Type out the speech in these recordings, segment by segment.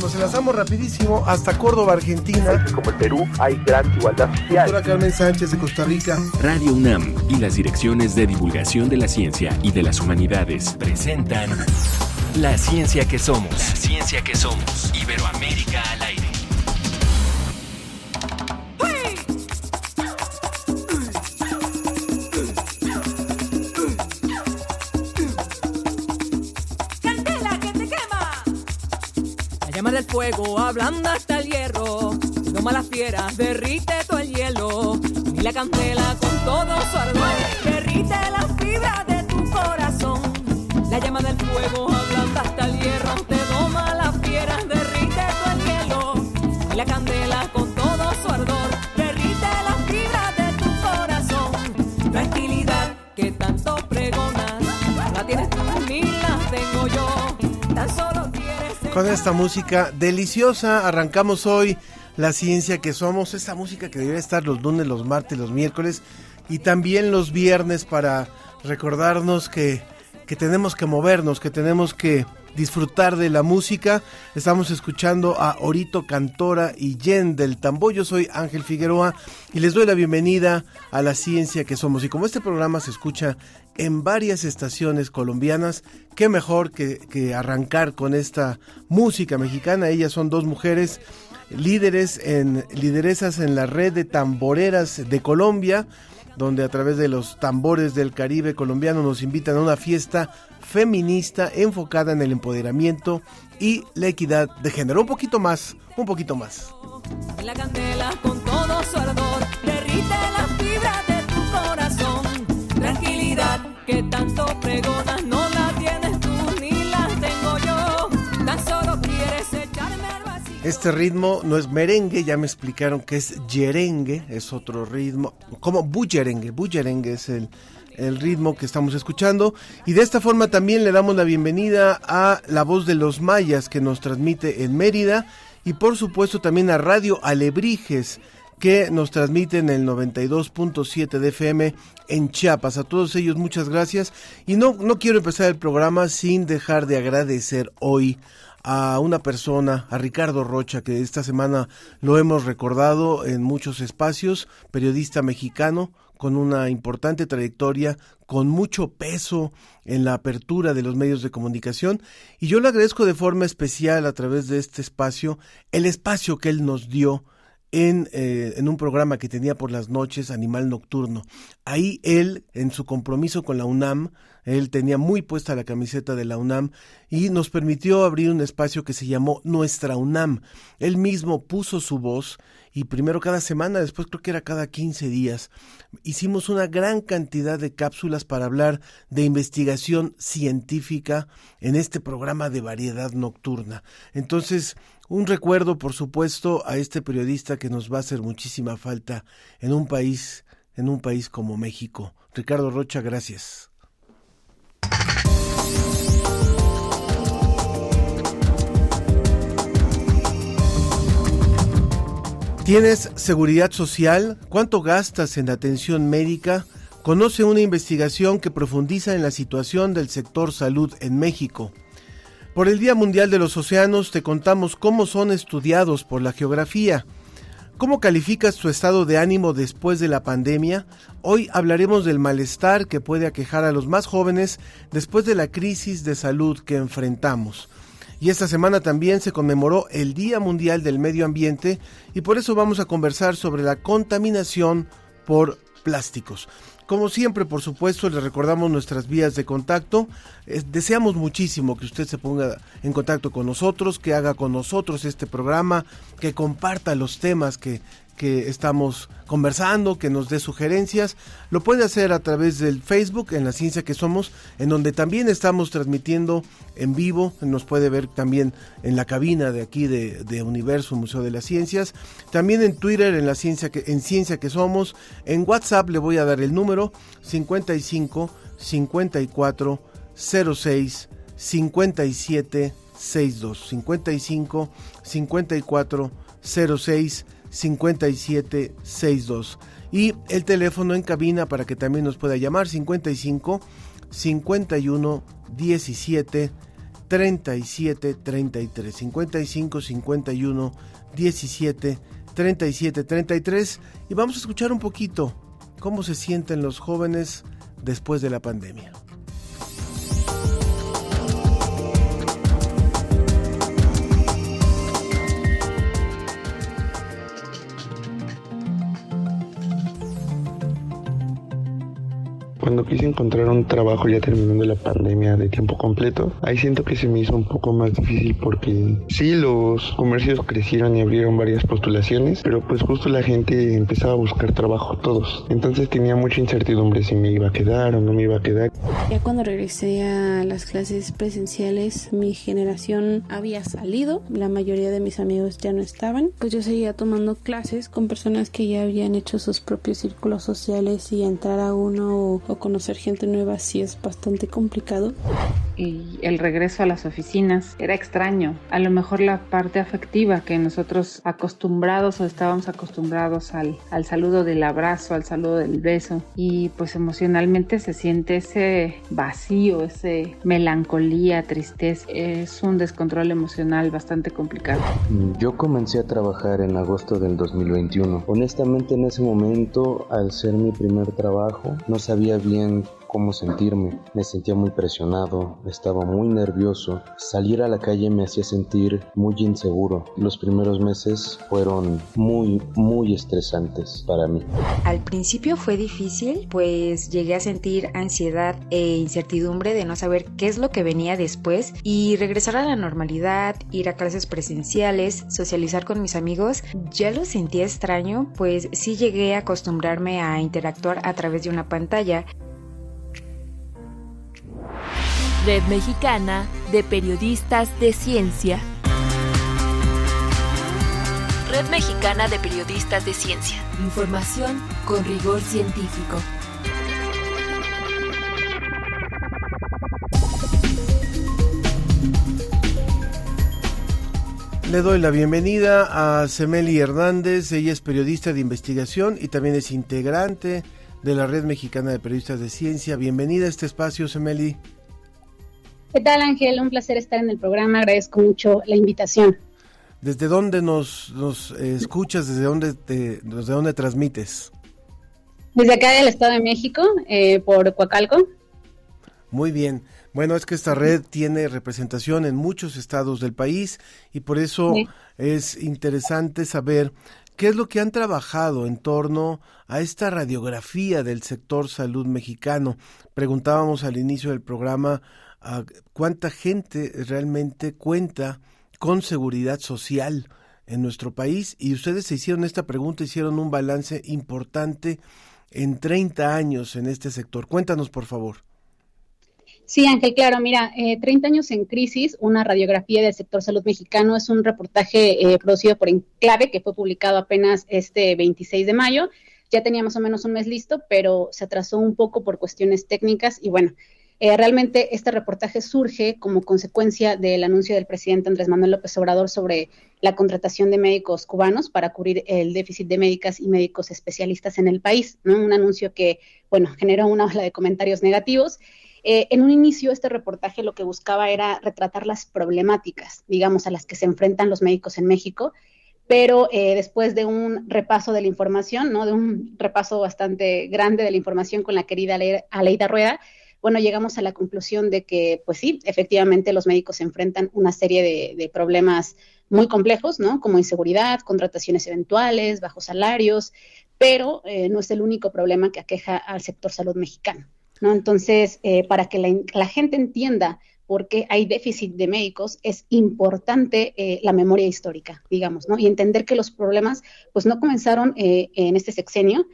Nos enlazamos rapidísimo hasta Córdoba, Argentina. Como el Perú hay gran igualdad social. Doctora Carmen Sánchez de Costa Rica. Radio UNAM y las direcciones de divulgación de la ciencia y de las humanidades presentan La ciencia que somos. La ciencia que somos. Iberoamérica al aire. Llama del fuego ablanda hasta el hierro. Toma las fieras, derrite todo el hielo. Y la candela con todo su ardor. Derrite la fibra de tu corazón. La llama del fuego ablanda hasta el hierro. Te doma las fieras, derrite todo el hielo. Y la candela con Con esta música deliciosa arrancamos hoy la ciencia que somos, esta música que debería estar los lunes, los martes, los miércoles y también los viernes para recordarnos que, que tenemos que movernos, que tenemos que disfrutar de la música. Estamos escuchando a Orito Cantora y Jen del Tambo. Yo soy Ángel Figueroa y les doy la bienvenida a la ciencia que somos. Y como este programa se escucha en varias estaciones colombianas, qué mejor que, arrancar con esta música mexicana. Ellas son dos mujeres líderes en lideresas en la red de tamboreras de Colombia, donde a través de los tambores del Caribe colombiano nos invitan a una fiesta feminista enfocada en el empoderamiento y la equidad de género. Un poquito más, un poquito más. La candela con todo su ardor Este ritmo no es merengue, ya me explicaron que es yerengue, es otro ritmo, como bullerengue, bullerengue es el, el ritmo que estamos escuchando. Y de esta forma también le damos la bienvenida a La Voz de los Mayas que nos transmite en Mérida y por supuesto también a Radio Alebrijes que nos transmite en el 92.7 de FM en Chiapas. A todos ellos muchas gracias y no, no quiero empezar el programa sin dejar de agradecer hoy a una persona, a Ricardo Rocha, que esta semana lo hemos recordado en muchos espacios, periodista mexicano con una importante trayectoria, con mucho peso en la apertura de los medios de comunicación, y yo le agradezco de forma especial a través de este espacio, el espacio que él nos dio en, eh, en, un programa que tenía por las noches, Animal Nocturno. Ahí él, en su compromiso con la UNAM, él tenía muy puesta la camiseta de la UNAM y nos permitió abrir un espacio que se llamó Nuestra UNAM. Él mismo puso su voz y primero cada semana, después creo que era cada 15 días, hicimos una gran cantidad de cápsulas para hablar de investigación científica en este programa de variedad nocturna. Entonces, un recuerdo, por supuesto, a este periodista que nos va a hacer muchísima falta en un país, en un país como México. Ricardo Rocha, gracias. ¿Tienes seguridad social? ¿Cuánto gastas en atención médica? Conoce una investigación que profundiza en la situación del sector salud en México. Por el Día Mundial de los Océanos te contamos cómo son estudiados por la geografía. ¿Cómo calificas tu estado de ánimo después de la pandemia? Hoy hablaremos del malestar que puede aquejar a los más jóvenes después de la crisis de salud que enfrentamos. Y esta semana también se conmemoró el Día Mundial del Medio Ambiente y por eso vamos a conversar sobre la contaminación por plásticos. Como siempre, por supuesto, les recordamos nuestras vías de contacto. Eh, deseamos muchísimo que usted se ponga en contacto con nosotros, que haga con nosotros este programa, que comparta los temas que, que estamos conversando, que nos dé sugerencias. Lo puede hacer a través del Facebook, en la ciencia que somos, en donde también estamos transmitiendo en vivo. Nos puede ver también en la cabina de aquí de, Universo Museo de las Ciencias. También en Twitter, en la ciencia que, en ciencia que somos. En WhatsApp le voy a dar el número 55 54 06 57 62 55 54 06 5762 y el teléfono en cabina para que también nos pueda llamar 55 51 17 37 33 55 51 17 37 33 y vamos a escuchar un poquito cómo se sienten los jóvenes después de la pandemia. Cuando quise encontrar un trabajo ya terminando la pandemia de tiempo completo, ahí siento que se me hizo un poco más difícil porque sí, los comercios crecieron y abrieron varias postulaciones, pero pues justo la gente empezaba a buscar trabajo todos. Entonces tenía mucha incertidumbre si me iba a quedar o no me iba a quedar. Ya cuando regresé a las clases presenciales, mi generación había salido, la mayoría de mis amigos ya no estaban, pues yo seguía tomando clases con personas que ya habían hecho sus propios círculos sociales y entrar a uno o conocer gente nueva sí es bastante complicado. Y el regreso a las oficinas era extraño. A lo mejor la parte afectiva que nosotros acostumbrados o estábamos acostumbrados al, al saludo del abrazo, al saludo del beso. Y pues emocionalmente se siente ese vacío, ese melancolía, tristeza. Es un descontrol emocional bastante complicado. Yo comencé a trabajar en agosto del 2021. Honestamente en ese momento, al ser mi primer trabajo, no sabía bien 连 cómo sentirme. Me sentía muy presionado, estaba muy nervioso. Salir a la calle me hacía sentir muy inseguro. Los primeros meses fueron muy, muy estresantes para mí. Al principio fue difícil, pues llegué a sentir ansiedad e incertidumbre de no saber qué es lo que venía después y regresar a la normalidad, ir a clases presenciales, socializar con mis amigos. Ya lo sentía extraño, pues sí llegué a acostumbrarme a interactuar a través de una pantalla Red Mexicana de Periodistas de Ciencia. Red Mexicana de Periodistas de Ciencia. Información con rigor científico. Le doy la bienvenida a Semeli Hernández, ella es periodista de investigación y también es integrante de la Red Mexicana de Periodistas de Ciencia. Bienvenida a este espacio, Semeli. ¿Qué tal, Ángel? Un placer estar en el programa. Agradezco mucho la invitación. ¿Desde dónde nos, nos eh, escuchas? ¿Desde dónde, te, ¿Desde dónde transmites? Desde acá del Estado de México, eh, por Coacalco. Muy bien. Bueno, es que esta red tiene representación en muchos estados del país y por eso es interesante saber qué es lo que han trabajado en torno a esta radiografía del sector salud mexicano. Preguntábamos al inicio del programa a cuánta gente realmente cuenta con seguridad social en nuestro país y ustedes se hicieron esta pregunta, hicieron un balance importante en 30 años en este sector. Cuéntanos, por favor. Sí, Ángel, claro, mira, eh, 30 años en crisis, una radiografía del sector salud mexicano, es un reportaje eh, producido por Enclave que fue publicado apenas este 26 de mayo. Ya tenía más o menos un mes listo, pero se atrasó un poco por cuestiones técnicas y bueno, eh, realmente este reportaje surge como consecuencia del anuncio del presidente Andrés Manuel López Obrador sobre la contratación de médicos cubanos para cubrir el déficit de médicas y médicos especialistas en el país, ¿no? Un anuncio que, bueno, generó una ola de comentarios negativos. Eh, en un inicio, este reportaje lo que buscaba era retratar las problemáticas, digamos, a las que se enfrentan los médicos en México, pero eh, después de un repaso de la información, ¿no? De un repaso bastante grande de la información con la querida Aleida Rueda, bueno, llegamos a la conclusión de que, pues sí, efectivamente los médicos se enfrentan una serie de, problemas muy complejos, ¿no? Como inseguridad, contrataciones eventuales, bajos salarios, pero eh, no es el único problema que aqueja al sector salud mexicano, ¿no? Entonces, eh, para que la, gente entienda por qué hay déficit de médicos, es importante eh, la memoria histórica, digamos, ¿no? Y entender que los problemas, pues no comenzaron en este sexenio,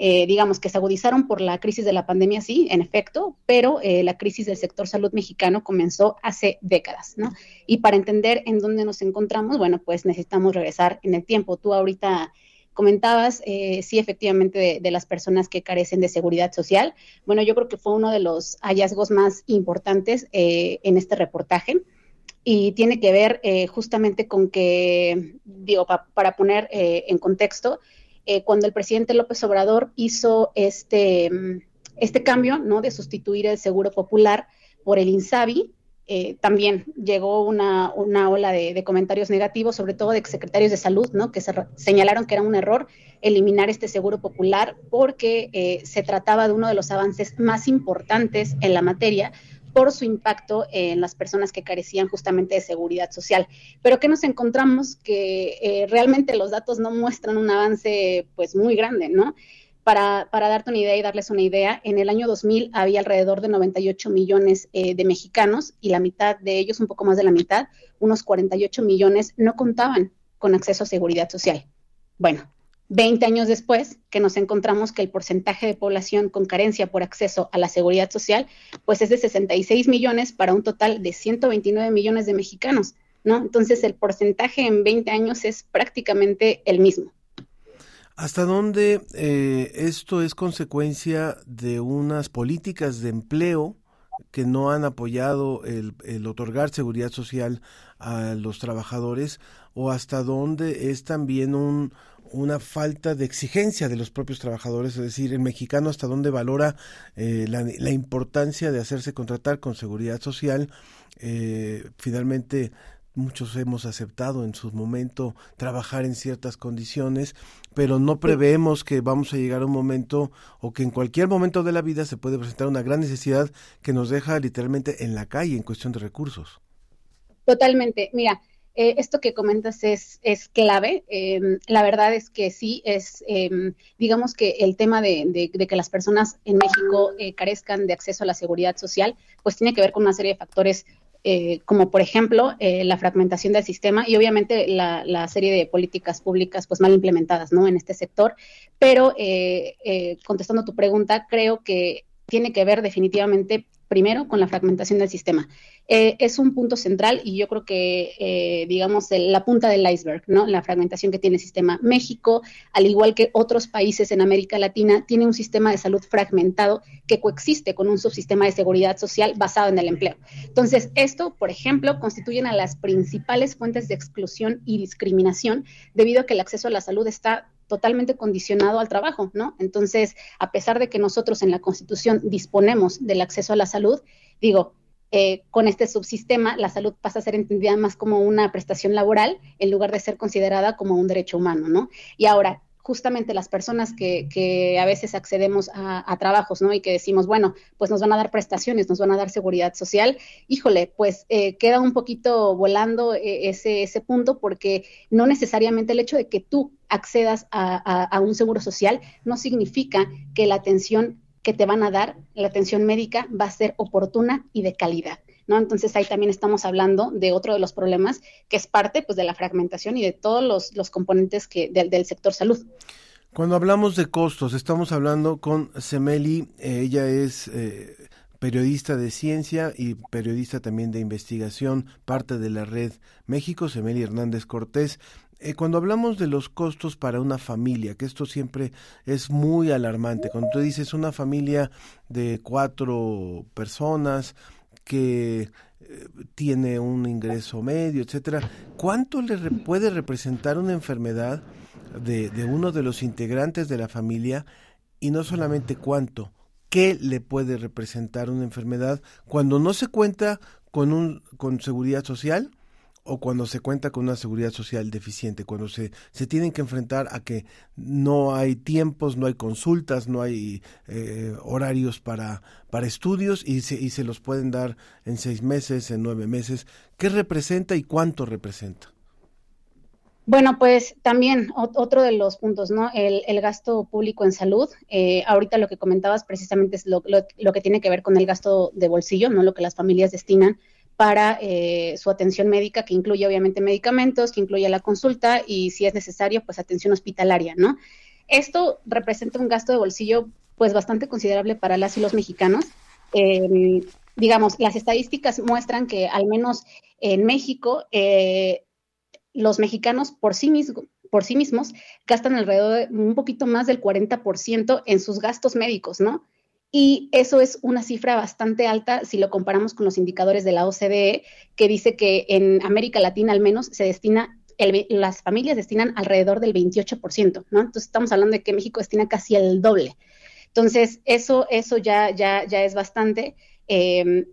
eh, digamos, que se agudizaron por la crisis de la pandemia, sí, en efecto, pero eh, la crisis del sector salud mexicano comenzó hace décadas, ¿no? Y para entender en dónde nos encontramos, bueno, pues necesitamos regresar en el tiempo. Tú ahorita comentabas, eh, sí, efectivamente, de, las personas que carecen de seguridad social. Bueno, yo creo que fue uno de los hallazgos más importantes en este reportaje y tiene que ver justamente con que, digo, para poner en contexto, eh, cuando el presidente López Obrador hizo este, mm, este cambio, ¿no? De sustituir el Seguro Popular por el INSABI, eh, también llegó una, ola de, comentarios negativos, sobre todo de secretarios de salud, ¿no? que se señalaron que era un error eliminar este seguro popular porque eh, se trataba de uno de los avances más importantes en la materia por su impacto en las personas que carecían justamente de seguridad social. Pero que nos encontramos que eh, realmente los datos no muestran un avance pues muy grande, ¿no? Para, darte una idea y darles una idea, en el año 2000 había alrededor de 98 millones eh, de mexicanos y la mitad de ellos, un poco más de la mitad, unos 48 millones, no contaban con acceso a seguridad social. Bueno, 20 años después, que nos encontramos que el porcentaje de población con carencia por acceso a la seguridad social, pues es de 66 millones para un total de 129 millones de mexicanos, ¿no? Entonces el porcentaje en 20 años es prácticamente el mismo. ¿Hasta dónde eh, esto es consecuencia de unas políticas de empleo que no han apoyado el, el, otorgar seguridad social a los trabajadores o hasta dónde es también un, una falta de exigencia de los propios trabajadores, es decir, el mexicano hasta dónde valora eh, la, la, importancia de hacerse contratar con seguridad social. Eh, finalmente, muchos hemos aceptado en su momento trabajar en ciertas condiciones, pero no preveemos que vamos a llegar a un momento o que en cualquier momento de la vida se puede presentar una gran necesidad que nos deja literalmente en la calle en cuestión de recursos. Totalmente. Mira, eh, esto que comentas es, es clave. Em, la verdad es que sí, es, em, digamos que el tema de, que las personas en México eh, carezcan de acceso a la seguridad social, pues tiene que ver con una serie de factores eh, como por ejemplo eh, la fragmentación del sistema y obviamente la, serie de políticas públicas pues mal implementadas ¿no? en este sector. Pero eh, contestando tu pregunta, creo que tiene que ver definitivamente primero con la fragmentación del sistema. Eh, es un punto central y yo creo que, eh, digamos, la punta del iceberg, ¿no? La fragmentación que tiene el sistema. México, al igual que otros países en América Latina, tiene un sistema de salud fragmentado que coexiste con un subsistema de seguridad social basado en el empleo. Entonces, esto, por ejemplo, constituyen a las principales fuentes de exclusión y discriminación debido a que el acceso a la salud está totalmente condicionado al trabajo, ¿no? Entonces, a pesar de que nosotros en la Constitución disponemos del acceso a la salud, digo, eh, con este subsistema la salud pasa a ser entendida más como una prestación laboral en lugar de ser considerada como un derecho humano, ¿no? Y ahora, justamente las personas que, a veces accedemos a, trabajos, ¿no? Y que decimos, bueno, pues nos van a dar prestaciones, nos van a dar seguridad social, híjole, pues eh, queda un poquito volando eh, ese punto porque no necesariamente el hecho de que tú accedas a, un seguro social no significa que la atención que te van a dar, la atención médica, va a ser oportuna y de calidad. ¿no? Entonces ahí también estamos hablando de otro de los problemas que es parte pues, de la fragmentación y de todos los, componentes que, del, sector salud. Cuando hablamos de costos, estamos hablando con Semeli, eh, ella es eh, periodista de ciencia y periodista también de investigación, parte de la red México, Semeli Hernández Cortés. Eh, cuando hablamos de los costos para una familia, que esto siempre es muy alarmante, cuando tú dices una familia de cuatro personas que eh, tiene un ingreso medio, etcétera, ¿cuánto le puede representar una enfermedad de, de uno de los integrantes de la familia? Y no solamente cuánto, ¿qué le puede representar una enfermedad cuando no se cuenta con un con seguridad social o cuando se cuenta con una seguridad social deficiente, cuando se, se tienen que enfrentar a que no hay tiempos, no hay consultas, no hay eh, horarios para, para estudios y se, y se los pueden dar en seis meses, en nueve meses. ¿Qué representa y cuánto representa? Bueno, pues también otro de los puntos, ¿no? El, gasto público en salud. Eh, ahorita lo que comentabas precisamente es lo, lo, que tiene que ver con el gasto de bolsillo, ¿no? Lo que las familias destinan para eh, su atención médica, que incluye obviamente medicamentos, que incluye la consulta y si es necesario, pues atención hospitalaria, ¿no? Esto representa un gasto de bolsillo pues bastante considerable para las y los mexicanos. Em, digamos, las estadísticas muestran que al menos en México eh, los mexicanos por sí, mismos, por sí mismos gastan alrededor de un poquito más del 40% en sus gastos médicos, ¿no? Y eso es una cifra bastante alta si lo comparamos con los indicadores de la OCDE, que dice que en América Latina al menos se destina, las familias destinan alrededor del 28%, ¿no? Entonces estamos hablando de que México destina casi el doble. Entonces, eso, eso ya, ya, ya es bastante. Em,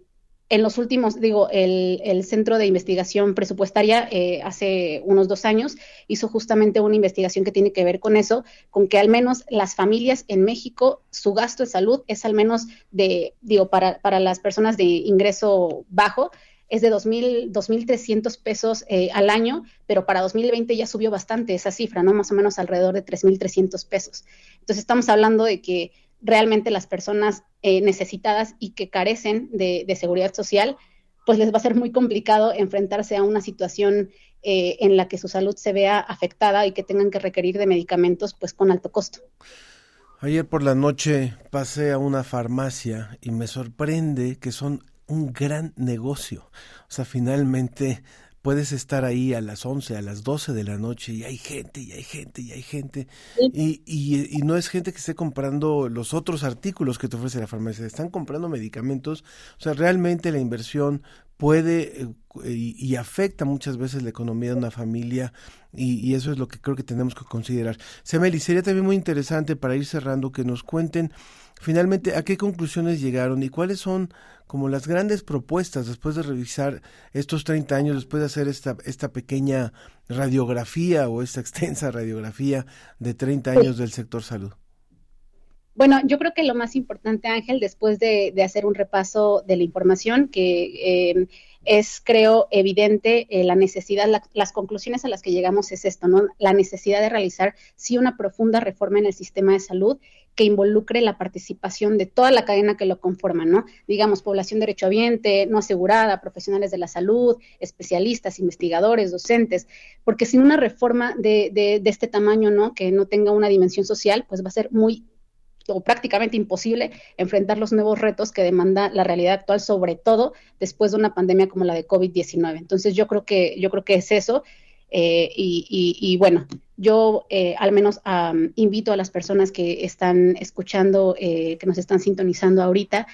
en los últimos, digo, el, Centro de Investigación Presupuestaria eh, hace unos dos años hizo justamente una investigación que tiene que ver con eso, con que al menos las familias en México, su gasto de salud es al menos de, digo, para, para las personas de ingreso bajo, es de 2.300 pesos eh, al año, pero para 2020 ya subió bastante esa cifra, ¿no? Más o menos alrededor de 3.300 pesos. Entonces estamos hablando de que realmente las personas eh, necesitadas y que carecen de, seguridad social, pues les va a ser muy complicado enfrentarse a una situación eh, en la que su salud se vea afectada y que tengan que requerir de medicamentos pues con alto costo. Ayer por la noche pasé a una farmacia y me sorprende que son un gran negocio. O sea, finalmente puedes estar ahí a las 11, a las 12 de la noche y hay gente y hay gente y hay gente. Y, y, no es gente que esté comprando los otros artículos que te ofrece la farmacia, están comprando medicamentos. O sea, realmente la inversión puede eh, y, afecta muchas veces la economía de una familia y, eso es lo que creo que tenemos que considerar. Semeli, sería también muy interesante para ir cerrando que nos cuenten finalmente a qué conclusiones llegaron y cuáles son como las grandes propuestas después de revisar estos 30 años, después de hacer esta, esta pequeña radiografía o esta extensa radiografía de 30 años del sector salud. Bueno, yo creo que lo más importante, Ángel, después de, hacer un repaso de la información, que eh, es, creo, evidente eh, la necesidad, las conclusiones a las que llegamos es esto, ¿no? La necesidad de realizar, sí, una profunda reforma en el sistema de salud que involucre la participación de toda la cadena que lo conforma, ¿no? Digamos, población derechohabiente, no asegurada, profesionales de la salud, especialistas, investigadores, docentes, porque sin una reforma de, de, de este tamaño, ¿no? Que no tenga una dimensión social, pues va a ser muy o prácticamente imposible enfrentar los nuevos retos que demanda la realidad actual, sobre todo después de una pandemia como la de COVID-19. Entonces yo creo que, yo creo que es eso. Eh, y, bueno, yo eh, al menos invito a las personas que están escuchando, eh, que nos están sintonizando ahorita,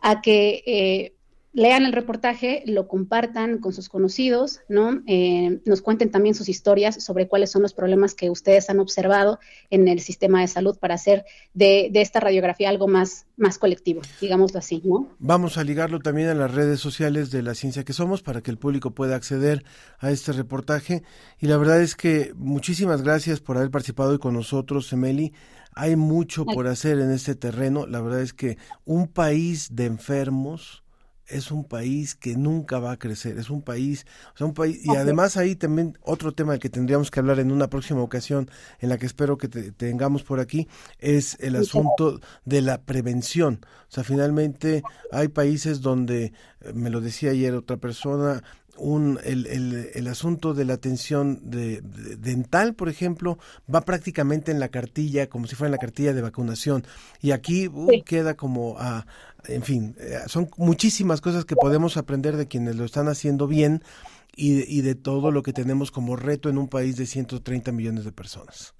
a que lean el reportaje, lo compartan con sus conocidos, ¿no? Eh, nos cuenten también sus historias sobre cuáles son los problemas que ustedes han observado en el sistema de salud para hacer de, esta radiografía algo más, más colectivo, digámoslo así, ¿no? Vamos a ligarlo también a las redes sociales de la ciencia que somos para que el público pueda acceder a este reportaje. Y la verdad es que muchísimas gracias por haber participado hoy con nosotros, Emeli. Hay mucho por hacer en este terreno. La verdad es que un país de enfermos, es un país que nunca va a crecer, es un país, o sea, un país, y además ahí también otro tema que tendríamos que hablar en una próxima ocasión, en la que espero que tengamos por aquí, es el asunto de la prevención. O sea, finalmente hay países donde, eh, me lo decía ayer otra persona, un, el, el, el, asunto de la atención de, dental, por ejemplo, va prácticamente en la cartilla, como si fuera en la cartilla de vacunación. Y aquí uh, queda como a, en fin, eh, son muchísimas cosas que podemos aprender de quienes lo están haciendo bien y, y de todo lo que tenemos como reto en un país de 130 millones de personas.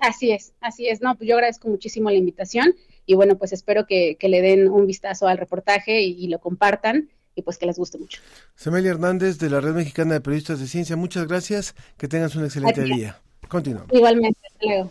Así es, así es. No, pues yo agradezco muchísimo la invitación y bueno, pues espero que, que le den un vistazo al reportaje y lo compartan y pues que les guste mucho. Semelia Hernández de la Red Mexicana de Periodistas de Ciencia, muchas gracias, que tengas un excelente día. Continuamos. Igualmente, Leo.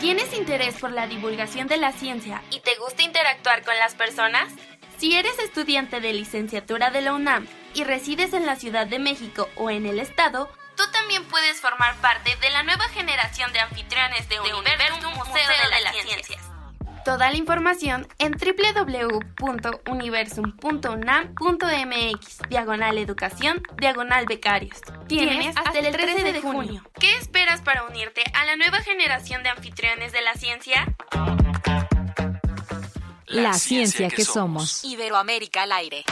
¿Tienes interés por la divulgación de la ciencia y te gusta interactuar con las personas? Si eres estudiante de licenciatura de la UNAM y resides en la Ciudad de México o en el estado, tú también puedes formar parte de la nueva generación de anfitriones de, Universum Museo, de, las Ciencias. Toda la información en www.universum.unam.mx, diagonal educación, diagonal becarios. Tienes hasta el 13 de junio. ¿Qué esperas para unirte a la nueva generación de anfitriones de la ciencia? La, ciencia, que, somos. Iberoamérica al aire.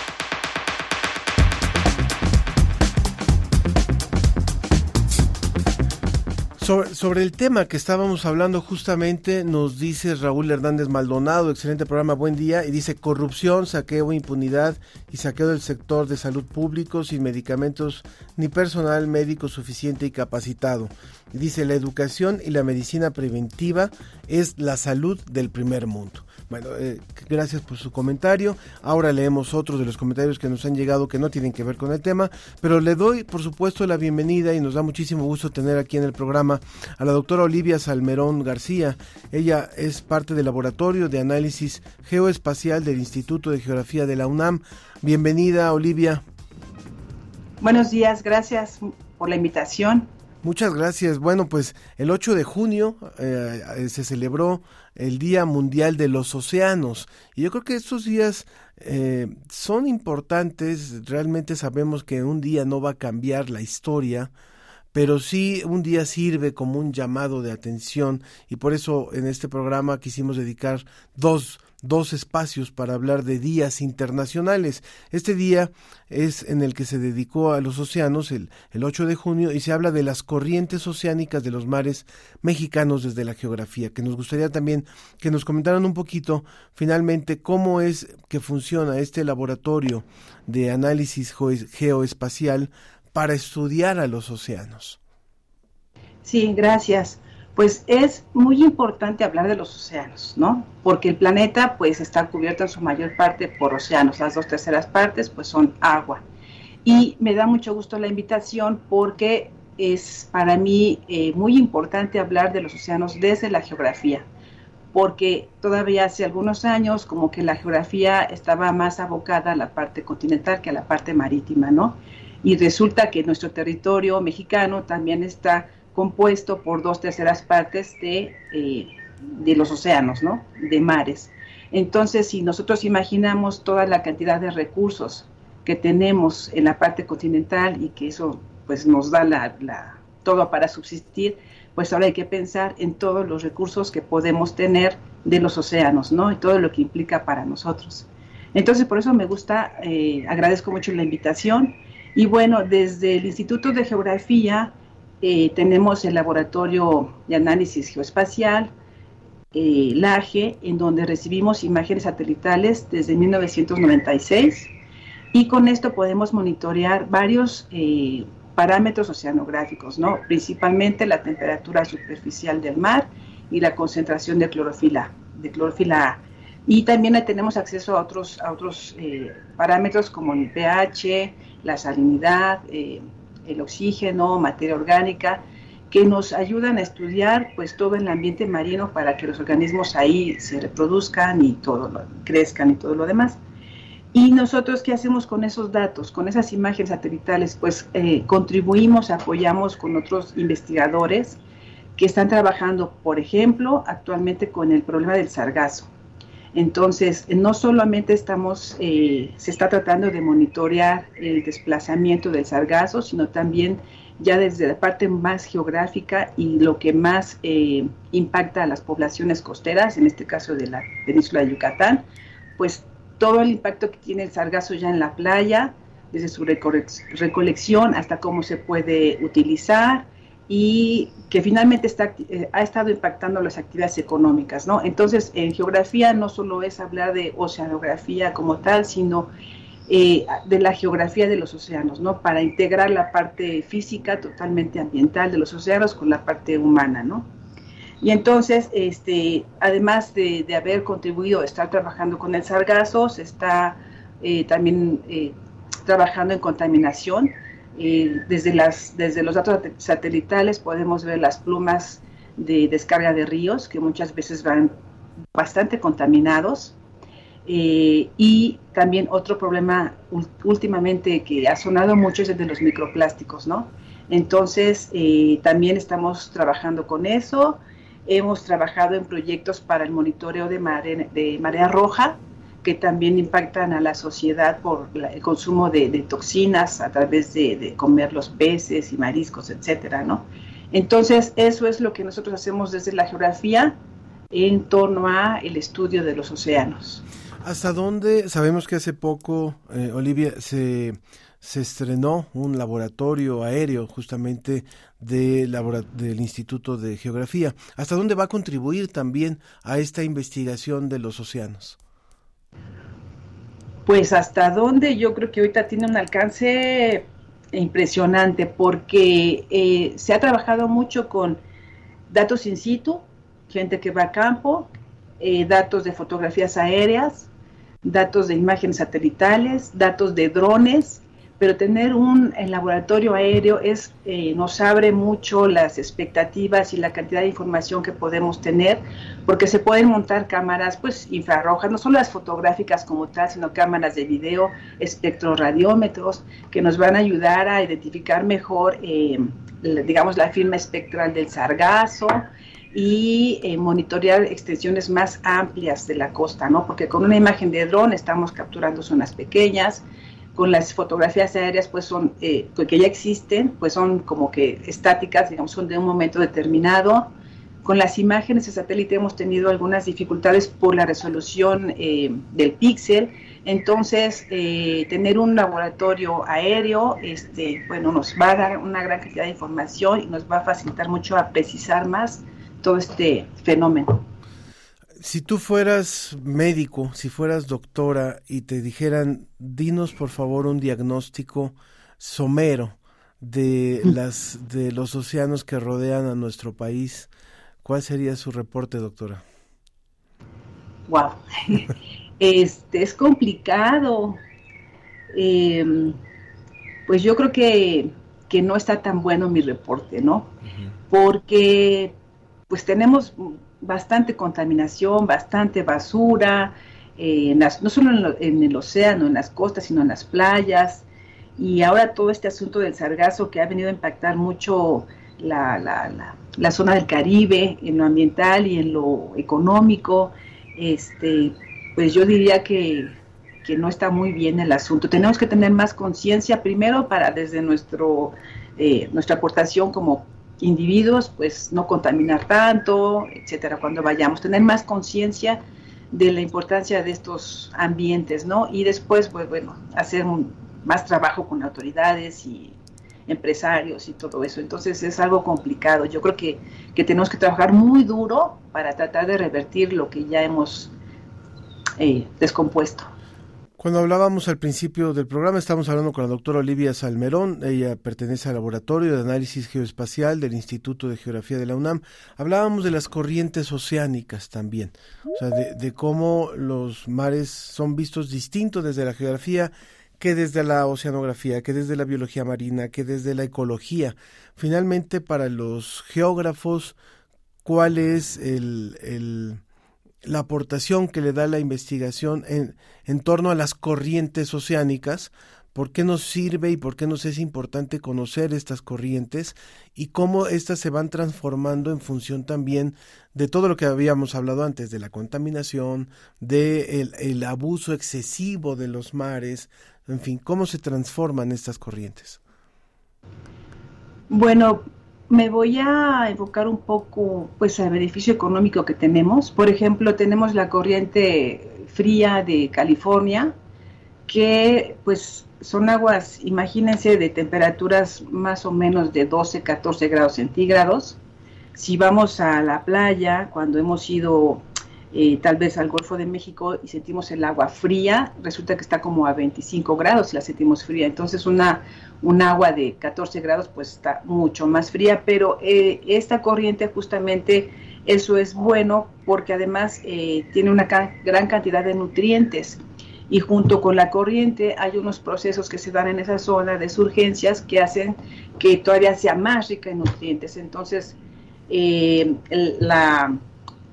Sobre, el tema que estábamos hablando justamente, nos dice Raúl Hernández Maldonado, excelente programa, buen día, y dice corrupción, saqueo, impunidad y saqueo del sector de salud público sin medicamentos ni personal médico suficiente y capacitado. Y dice la educación y la medicina preventiva es la salud del primer mundo. Bueno, eh, gracias por su comentario. Ahora leemos otros de los comentarios que nos han llegado que no tienen que ver con el tema, pero le doy, por supuesto, la bienvenida y nos da muchísimo gusto tener aquí en el programa a la doctora Olivia Salmerón García. Ella es parte del laboratorio de análisis geoespacial del Instituto de Geografía de la UNAM. Bienvenida, Olivia. Buenos días, gracias por la invitación. Muchas gracias. Bueno, pues el 8 de junio eh, se celebró el Día Mundial de los Océanos y yo creo que estos días eh, son importantes. Realmente sabemos que un día no va a cambiar la historia, pero sí un día sirve como un llamado de atención y por eso en este programa quisimos dedicar dos dos espacios para hablar de días internacionales. Este día es en el que se dedicó a los océanos el, el 8 de junio y se habla de las corrientes oceánicas de los mares mexicanos desde la geografía, que nos gustaría también que nos comentaran un poquito finalmente cómo es que funciona este laboratorio de análisis geoespacial para estudiar a los océanos. Sí, gracias pues es muy importante hablar de los océanos, ¿no? Porque el planeta pues está cubierto en su mayor parte por océanos, las dos terceras partes pues son agua. Y me da mucho gusto la invitación porque es para mí eh, muy importante hablar de los océanos desde la geografía, porque todavía hace algunos años como que la geografía estaba más abocada a la parte continental que a la parte marítima, ¿no? Y resulta que nuestro territorio mexicano también está compuesto por dos terceras partes de, eh, de los océanos, ¿no? De mares. Entonces, si nosotros imaginamos toda la cantidad de recursos que tenemos en la parte continental y que eso pues nos da la, la, todo para subsistir, pues ahora hay que pensar en todos los recursos que podemos tener de los océanos, ¿no? Y todo lo que implica para nosotros. Entonces, por eso me gusta, eh, agradezco mucho la invitación. Y bueno, desde el Instituto de Geografía eh, tenemos el laboratorio de análisis geoespacial, eh, LAGE, en donde recibimos imágenes satelitales desde 1996 y con esto podemos monitorear varios eh, parámetros oceanográficos, ¿no? principalmente la temperatura superficial del mar y la concentración de clorofila, de clorofila A. Y también tenemos acceso a otros, a otros parámetros como el pH, la salinidad, el oxígeno, materia orgánica, que nos ayudan a estudiar pues todo el ambiente marino para que los organismos ahí se reproduzcan y todo lo, crezcan y todo lo demás. Y nosotros, ¿qué hacemos con esos datos, con esas imágenes satelitales? Pues eh, contribuimos, apoyamos con otros investigadores que están trabajando, por ejemplo, actualmente con el problema del sargazo. Entonces, no solamente estamos, eh, se está tratando de monitorear el desplazamiento del sargazo, sino también ya desde la parte más geográfica y lo que más eh, impacta a las poblaciones costeras, en este caso de la península de Yucatán, pues todo el impacto que tiene el sargazo ya en la playa, desde su recolección hasta cómo se puede utilizar, y que finalmente está, eh, ha estado impactando las actividades económicas, ¿no? Entonces, en geografía no solo es hablar de oceanografía como tal, sino eh, de la geografía de los océanos, ¿no? Para integrar la parte física totalmente ambiental de los océanos con la parte humana, ¿no? Y entonces, este, además de, haber contribuido a estar trabajando con el sargazo, se está eh, también trabajando en contaminación, desde, las, desde los datos satelitales podemos ver las plumas de descarga de ríos que muchas veces van bastante contaminados. Eh, y también otro problema últimamente que ha sonado mucho es el de los microplásticos, ¿no? Entonces, eh, también estamos trabajando con eso. Hemos trabajado en proyectos para el monitoreo de, de marea roja, que también impactan a la sociedad por el consumo de, toxinas a través de, comer los peces y mariscos, etcétera, ¿no? Entonces, eso es lo que nosotros hacemos desde la geografía en torno a el estudio de los océanos. ¿Hasta dónde? Sabemos que hace poco, eh, Olivia, se, se estrenó un laboratorio aéreo justamente de del Instituto de Geografía. ¿Hasta dónde va a contribuir también a esta investigación de los océanos? Pues hasta dónde yo creo que ahorita tiene un alcance impresionante porque eh, se ha trabajado mucho con datos in situ, gente que va a campo, eh, datos de fotografías aéreas, datos de imágenes satelitales, datos de drones, pero tener un laboratorio aéreo es, eh, nos abre mucho las expectativas y la cantidad de información que podemos tener, porque se pueden montar cámaras pues infrarrojas, no solo las fotográficas como tal, sino cámaras de video, espectroradiómetros, que nos van a ayudar a identificar mejor, eh, digamos, la firma espectral del sargazo, y eh, monitorear extensiones más amplias de la costa, ¿no? Porque con una imagen de dron estamos capturando zonas pequeñas, con las fotografías aéreas, pues son, eh, pues, que ya existen, pues son como que estáticas, digamos, son de un momento determinado. Con las imágenes de satélite hemos tenido algunas dificultades por la resolución eh, del píxel, entonces tener un laboratorio aéreo, este, bueno, nos va a dar una gran cantidad de información y nos va a facilitar mucho a precisar más todo este fenómeno. Si tú fueras médico, si fueras doctora y te dijeran, dinos por favor un diagnóstico somero de las de los océanos que rodean a nuestro país, ¿cuál sería su reporte, doctora? Wow, este es complicado. Em, pues yo creo que, que, no está tan bueno mi reporte, ¿no? Porque pues tenemos bastante contaminación, bastante basura, eh, no solo en, el océano, en las costas, sino en las playas. Y ahora todo este asunto del sargazo que ha venido a impactar mucho la, la, zona del Caribe, en lo ambiental y en lo económico, este, pues yo diría que, que, no está muy bien el asunto. Tenemos que tener más conciencia primero para desde nuestro, eh, nuestra aportación como individuos, pues no contaminar tanto, etcétera, cuando vayamos, tener más conciencia de la importancia de estos ambientes, ¿no? Y después, pues bueno, hacer más trabajo con autoridades y empresarios y todo eso. Entonces es algo complicado. Yo creo que, que tenemos que trabajar muy duro para tratar de revertir lo que ya hemos eh, descompuesto. Cuando hablábamos al principio del programa, estamos hablando con la doctora Olivia Salmerón, ella pertenece al Laboratorio de Análisis Geoespacial del Instituto de Geografía de la UNAM. Hablábamos de las corrientes oceánicas también, o sea, de, cómo los mares son vistos distintos desde la geografía que desde la oceanografía, que desde la biología marina, que desde la ecología. Finalmente, para los geógrafos, ¿cuál es el la aportación que le da la investigación en, en torno a las corrientes oceánicas, por qué nos sirve y por qué nos es importante conocer estas corrientes y cómo éstas se van transformando en función también de todo lo que habíamos hablado antes, de la contaminación, de el, el abuso excesivo de los mares, en fin, cómo se transforman estas corrientes. Bueno, me voy a evocar un poco pues el beneficio económico que tenemos. Por ejemplo, tenemos la corriente fría de California, que pues son aguas, imagínense, de temperaturas más o menos de 12, 14 grados centígrados. Si vamos a la playa, cuando hemos ido eh, tal vez al Golfo de México y sentimos el agua fría, resulta que está como a 25 grados y la sentimos fría. Entonces una, un agua de 14 grados pues está mucho más fría, pero eh, esta corriente justamente eso es bueno porque además eh, tiene una gran cantidad de nutrientes y junto con la corriente hay unos procesos que se dan en esa zona de surgencias que hacen que todavía sea más rica en nutrientes. Entonces, la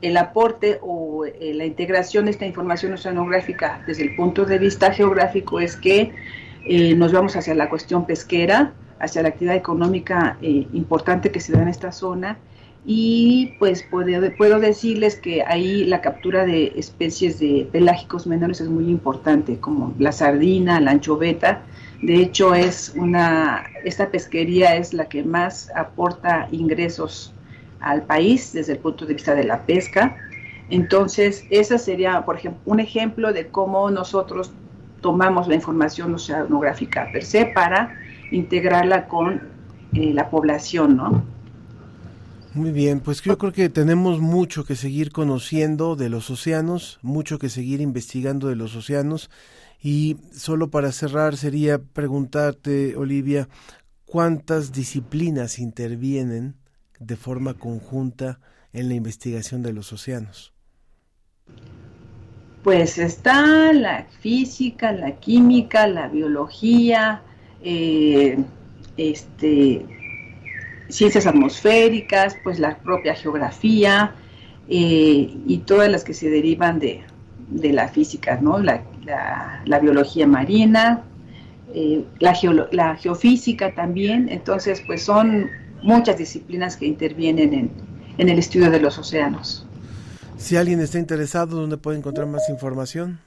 el aporte o eh, la integración de esta información oceanográfica desde el punto de vista geográfico es que eh, nos vamos hacia la cuestión pesquera, hacia la actividad económica eh, importante que se da en esta zona y pues puedo, puedo decirles que ahí la captura de especies de pelágicos menores es muy importante, como la sardina, la anchoveta. De hecho, es una, esta pesquería es la que más aporta ingresos al país desde el punto de vista de la pesca. Entonces, ese sería, por ejemplo, un ejemplo de cómo nosotros tomamos la información oceanográfica per se para integrarla con eh, la población, ¿no? Muy bien, pues yo creo que tenemos mucho que seguir conociendo de los océanos, mucho que seguir investigando de los océanos. Y solo para cerrar sería preguntarte, Olivia, ¿cuántas disciplinas intervienen de forma conjunta en la investigación de los océanos? Pues está la física, la química, la biología, eh, este, ciencias atmosféricas, pues la propia geografía eh, y todas las que se derivan de, la física, ¿no? La, biología marina, eh, la, la, geofísica también, entonces pues son muchas disciplinas que intervienen en, en el estudio de los océanos. Si alguien está interesado, ¿dónde puede encontrar más información?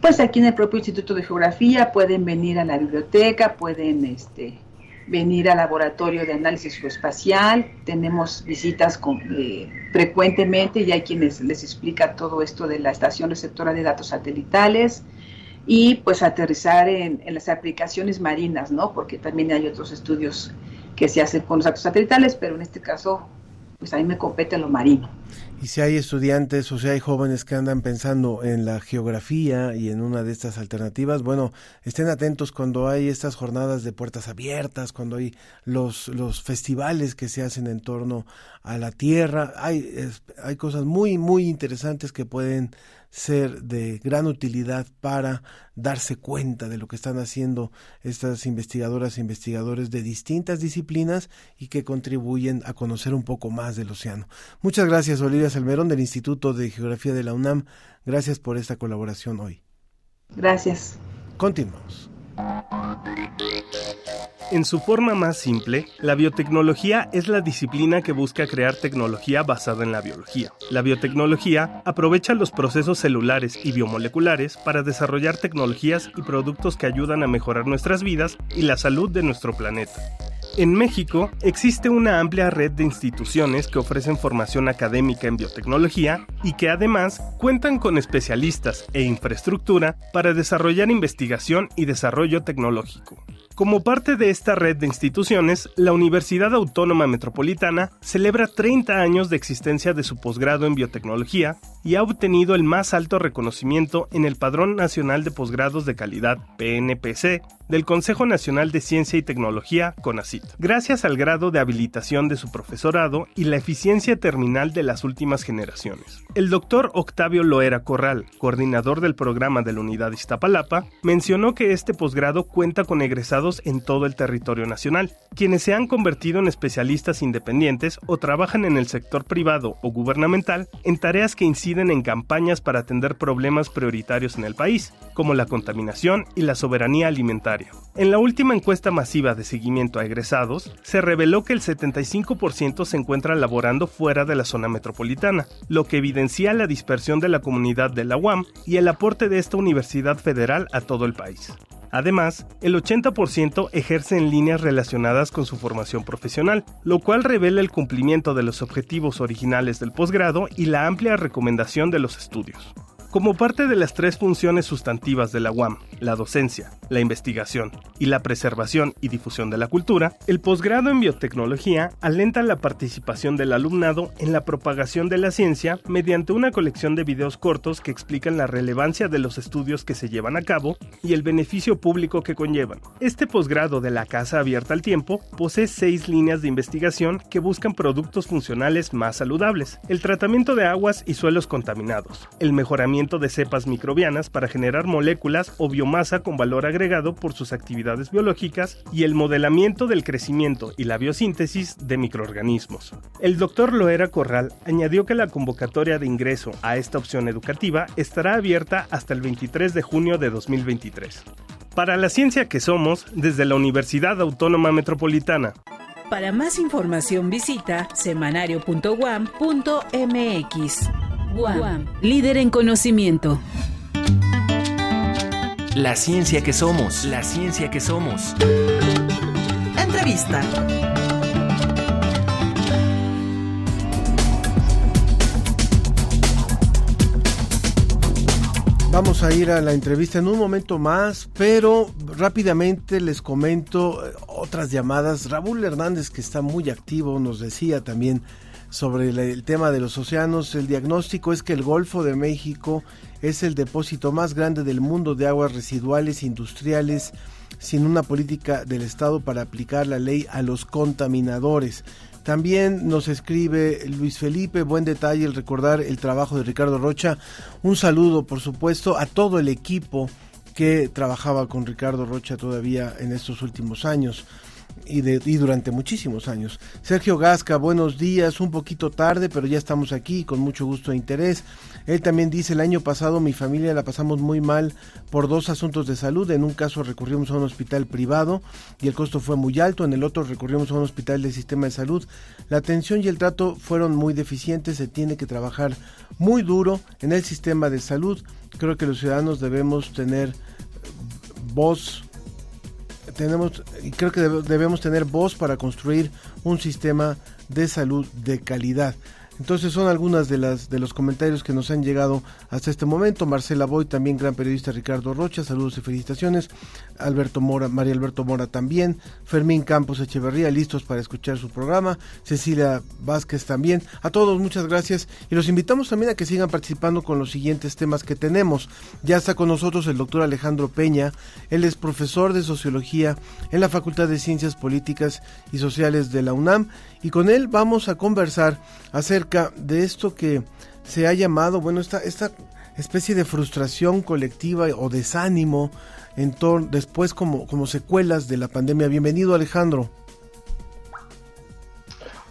Pues aquí en el propio Instituto de Geografía pueden venir a la biblioteca, pueden este, venir al laboratorio de análisis geoespacial, tenemos visitas eh, frecuentemente y hay quienes les explica todo esto de la estación receptora de datos satelitales y pues aterrizar en, en, las aplicaciones marinas, ¿no? Porque también hay otros estudios que se hacen con los datos satelitales, pero en este caso pues a mí me compete lo marino. Y si hay estudiantes o si hay jóvenes que andan pensando en la geografía y en una de estas alternativas, bueno, estén atentos cuando hay estas jornadas de puertas abiertas, cuando hay los, los festivales que se hacen en torno a la tierra. Hay, hay cosas muy, muy interesantes que pueden ser de gran utilidad para darse cuenta de lo que están haciendo estas investigadoras e investigadores de distintas disciplinas y que contribuyen a conocer un poco más del océano. Muchas gracias, Olivia Salmerón, del Instituto de Geografía de la UNAM. Gracias por esta colaboración hoy. Gracias. Continuamos. En su forma más simple, la biotecnología es la disciplina que busca crear tecnología basada en la biología. La biotecnología aprovecha los procesos celulares y biomoleculares para desarrollar tecnologías y productos que ayudan a mejorar nuestras vidas y la salud de nuestro planeta. En México existe una amplia red de instituciones que ofrecen formación académica en biotecnología y que además cuentan con especialistas e infraestructura para desarrollar investigación y desarrollo tecnológico. Como parte de esta red de instituciones, la Universidad Autónoma Metropolitana celebra 30 años de existencia de su posgrado en biotecnología y ha obtenido el más alto reconocimiento en el Padrón Nacional de Posgrados de Calidad, PNPC, del Consejo Nacional de Ciencia y Tecnología, CONACIT, gracias al grado de habilitación de su profesorado y la eficiencia terminal de las últimas generaciones. El doctor Octavio Loera Corral, coordinador del programa de la Unidad Iztapalapa, mencionó que este posgrado cuenta con egresados en todo el territorio nacional, quienes se han convertido en especialistas independientes o trabajan en el sector privado o gubernamental en tareas que inciden en campañas para atender problemas prioritarios en el país, como la contaminación y la soberanía alimentaria en la última encuesta masiva de seguimiento a egresados, se reveló que el 75% se encuentra laborando fuera de la zona metropolitana, lo que evidencia la dispersión de la comunidad de la UAM y el aporte de esta universidad federal a todo el país. Además, el 80% ejerce en líneas relacionadas con su formación profesional, lo cual revela el cumplimiento de los objetivos originales del posgrado y la amplia recomendación de los estudios. Como parte de las tres funciones sustantivas de la UAM, la docencia, la investigación y la preservación y difusión de la cultura, el posgrado en biotecnología alenta la participación del alumnado en la propagación de la ciencia mediante una colección de videos cortos que explican la relevancia de los estudios que se llevan a cabo y el beneficio público que conllevan. Este posgrado de la Casa Abierta al Tiempo posee seis líneas de investigación que buscan productos funcionales más saludables, el tratamiento de aguas y suelos contaminados, el mejoramiento de cepas microbianas para generar moléculas o biomasa con valor agregado por sus actividades biológicas y el modelamiento del crecimiento y la biosíntesis de microorganismos. El doctor Loera Corral añadió que la convocatoria de ingreso a esta opción educativa estará abierta hasta el 23 de junio de 2023. Para la ciencia que somos, desde la Universidad Autónoma Metropolitana. Para más información visita semanario.guam.mx. Guam, líder en conocimiento. La ciencia que somos, la ciencia que somos. Entrevista. Vamos a ir a la entrevista en un momento más, pero rápidamente les comento eh, otras llamadas. Raúl Hernández, que está muy activo, nos decía también sobre el tema de los océanos. El diagnóstico es que el Golfo de México es el depósito más grande del mundo de aguas residuales industriales sin una política del Estado para aplicar la ley a los contaminadores. También nos escribe Luis Felipe, buen detalle el recordar el trabajo de Ricardo Rocha. Un saludo, por supuesto, a todo el equipo que trabajaba con Ricardo Rocha todavía en estos últimos años y, de, y durante muchísimos años. Sergio Gasca, buenos días, un poquito tarde, pero ya estamos aquí con mucho gusto e interés. Él también dice, el año pasado mi familia la pasamos muy mal por dos asuntos de salud. En un caso recurrimos a un hospital privado y el costo fue muy alto, en el otro recurrimos a un hospital del sistema de salud. La atención y el trato fueron muy deficientes, se tiene que trabajar muy duro en el sistema de salud. Creo que los ciudadanos debemos tener voz tenemos, y creo que debemos tener voz para construir un sistema de salud de calidad. Entonces son algunas de las de los comentarios que nos han llegado hasta este momento. Marcela Boy, también gran periodista Ricardo Rocha, saludos y felicitaciones. Alberto Mora, María Alberto Mora también. Fermín Campos Echeverría, listos para escuchar su programa. Cecilia Vázquez también. A todos muchas gracias y los invitamos también a que sigan participando con los siguientes temas que tenemos. Ya está con nosotros el doctor Alejandro Peña. Él es profesor de sociología en la Facultad de Ciencias Políticas y Sociales de la UNAM y con él vamos a conversar acerca de esto que se ha llamado, bueno, esta, esta especie de frustración colectiva o desánimo en después como, como secuelas de la pandemia. Bienvenido Alejandro.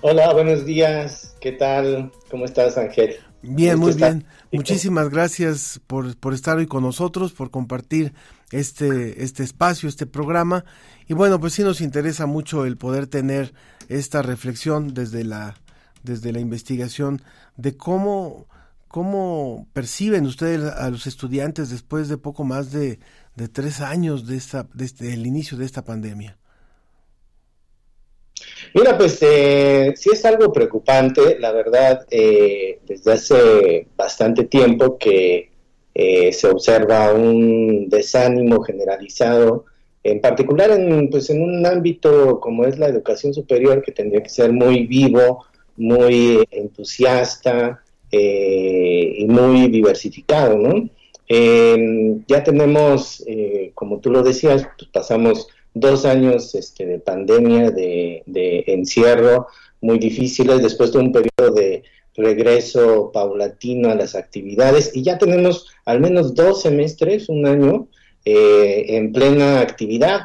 Hola, buenos días. ¿Qué tal? ¿Cómo estás, Ángel? Bien, muy bien. Muchísimas gracias por, por, estar hoy con nosotros, por compartir este, este espacio, este programa. Y bueno, pues sí nos interesa mucho el poder tener esta reflexión desde la, desde la investigación de cómo, cómo perciben ustedes a los estudiantes después de poco más de, de tres años de esta, desde el inicio de esta pandemia. Mira, pues eh, sí es algo preocupante, la verdad, eh, desde hace bastante tiempo que eh, se observa un desánimo generalizado en particular en, pues, en un ámbito como es la educación superior, que tendría que ser muy vivo, muy entusiasta eh, y muy diversificado, ¿no? Em, ya tenemos, eh, como tú lo decías, pues, pasamos dos años este, de pandemia, de, de encierro muy difíciles, después de un periodo de regreso paulatino a las actividades y ya tenemos al menos dos semestres, un año, eh, en plena actividad.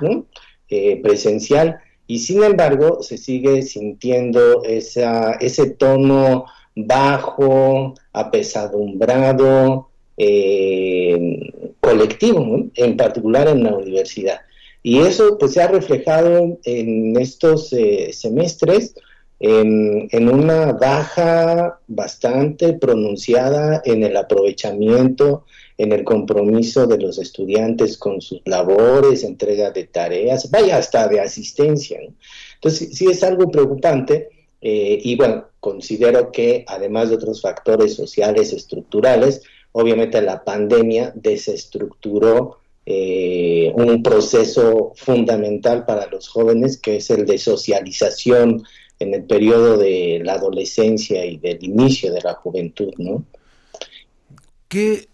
Eh, presencial y sin embargo se sigue sintiendo ese tono bajo, apesadumbrado, eh, colectivo, en particular en la universidad. Y eso pues se ha reflejado en estos semestres en, una baja bastante pronunciada en el aprovechamiento en el compromiso de los estudiantes con sus labores, entrega de tareas, vaya hasta de asistencia. Entonces, sí es algo preocupante eh, y bueno, considero que además de otros factores sociales, estructurales, obviamente la pandemia desestructuró eh, un proceso fundamental para los jóvenes que es el de socialización en el periodo de la adolescencia y del inicio de la juventud, ¿no? ¿Qué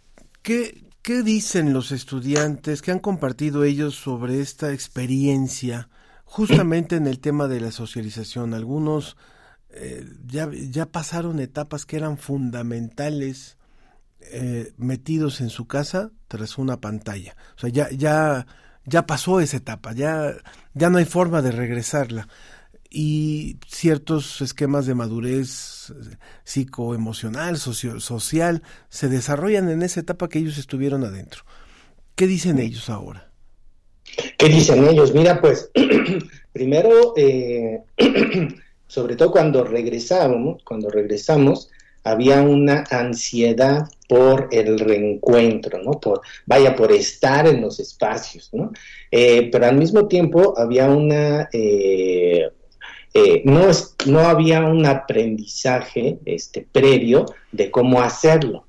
¿Qué, dicen los estudiantes? ¿Qué han compartido ellos sobre esta experiencia justamente en el tema de la socialización? Algunos eh, ya, ya pasaron etapas que eran fundamentales eh, metidos en su casa tras una pantalla. O sea, ya, ya, ya pasó esa etapa, ya, ya no hay forma de regresarla y ciertos esquemas de madurez psicoemocional, social, se desarrollan en esa etapa que ellos estuvieron adentro. ¿Qué dicen ellos ahora? ¿Qué dicen ellos? Mira, pues, primero, eh, sobre todo cuando regresamos, cuando regresamos, había una ansiedad por el reencuentro, ¿no? Por, vaya, por estar en los espacios, ¿no? Eh, pero al mismo tiempo había una eh, no, no había un aprendizaje este, previo de cómo hacerlo.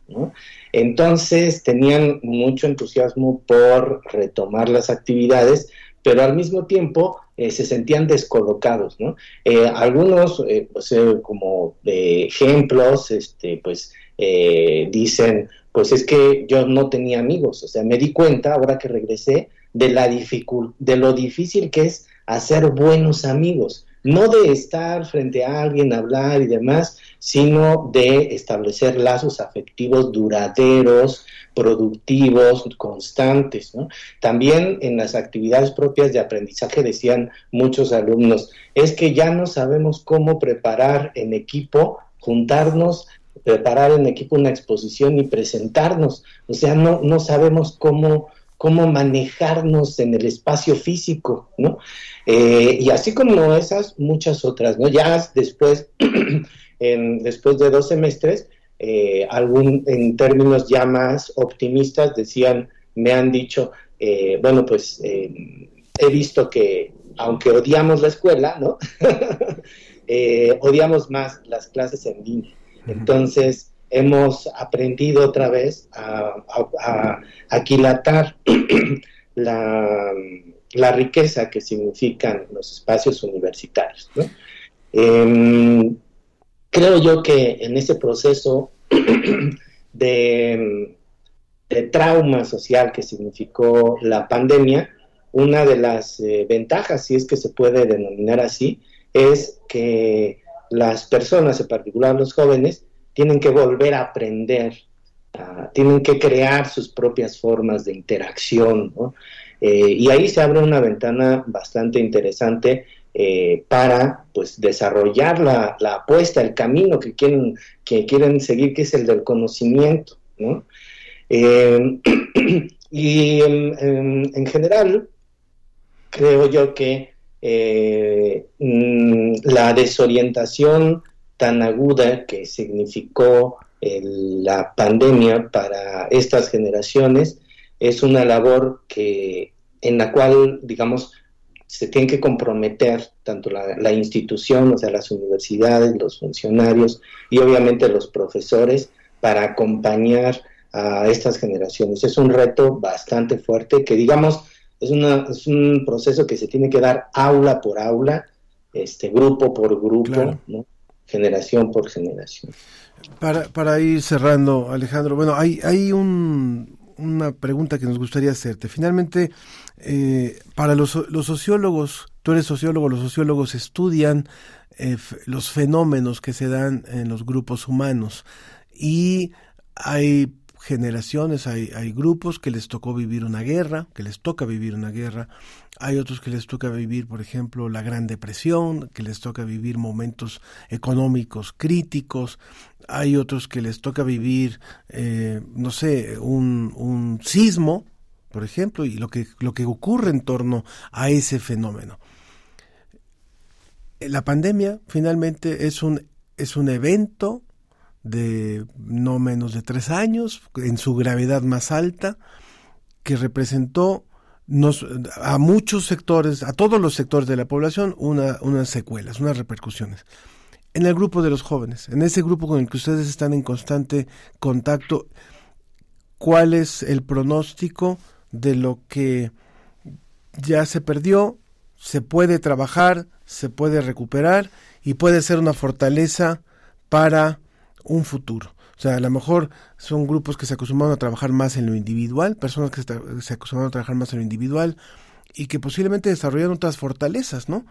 Entonces tenían mucho entusiasmo por retomar las actividades, pero al mismo tiempo eh, se sentían descolocados. Eh, algunos, pues, como ejemplos, este, pues dicen, pues es que yo no tenía amigos, o sea, me di cuenta ahora que regresé de, la de lo difícil que es hacer buenos amigos no de estar frente a alguien, hablar y demás, sino de establecer lazos afectivos duraderos, productivos, constantes. También en las actividades propias de aprendizaje decían muchos alumnos, es que ya no sabemos cómo preparar en equipo, juntarnos, preparar en equipo una exposición y presentarnos. O sea, no, no sabemos cómo, cómo manejarnos en el espacio físico, ¿no? Eh, y así como esas, muchas otras, ¿no? Ya después, en, después de dos semestres, eh, algún, en términos ya más optimistas, decían, me han dicho, eh, bueno, pues he visto que aunque odiamos la escuela, ¿no? odiamos más las clases en línea. Entonces, hemos aprendido otra vez a, aquilatar la, la, riqueza que significan los espacios universitarios. Em, creo yo que en ese proceso de, trauma social que significó la pandemia, una de las eh, ventajas, si es que se puede denominar así, es que las personas, en particular los jóvenes, tienen que volver a aprender, tienen que crear sus propias formas de interacción, eh, y ahí se abre una ventana bastante interesante eh, para pues desarrollar la, apuesta, el camino que quieren, que quieren seguir, que es el del conocimiento. Eh, y en, general, creo yo que eh, mm, la desorientación tan aguda que significó la pandemia para estas generaciones es una labor que en la cual, digamos, se tienen que comprometer tanto la, institución, o sea, las universidades, los funcionarios y obviamente los profesores para acompañar a estas generaciones. Es un reto bastante fuerte que, digamos, es, una, es un proceso que se tiene que dar aula por aula, este grupo por grupo, generación por generación. Para, para ir cerrando, Alejandro, bueno, hay, hay un, una pregunta que nos gustaría hacerte. Finalmente, eh, para los, los, sociólogos, tú eres sociólogo, los sociólogos estudian eh, los fenómenos que se dan en los grupos humanos y hay generaciones, hay, hay grupos que les tocó vivir una guerra, que les toca vivir una guerra, hay otros que les toca vivir, por ejemplo, la Gran Depresión, que les toca vivir momentos económicos críticos, hay otros que les toca vivir, eh, no sé, un, un sismo, por ejemplo, y lo que, lo que ocurre en torno a ese fenómeno. La pandemia finalmente es un, es un evento de no menos de tres años, en su gravedad más alta, que representó a muchos sectores, a todos los sectores de la población, una, unas secuelas, unas repercusiones. En el grupo de los jóvenes, en ese grupo con el que ustedes están en constante contacto, ¿cuál es el pronóstico de lo que ya se perdió? Se puede trabajar, se puede recuperar y puede ser una fortaleza para un futuro. O sea, a lo mejor son grupos que se acostumbraron a trabajar más en lo individual, personas que se acostumbraron a trabajar más en lo individual y que posiblemente desarrollaron otras fortalezas, ¿no?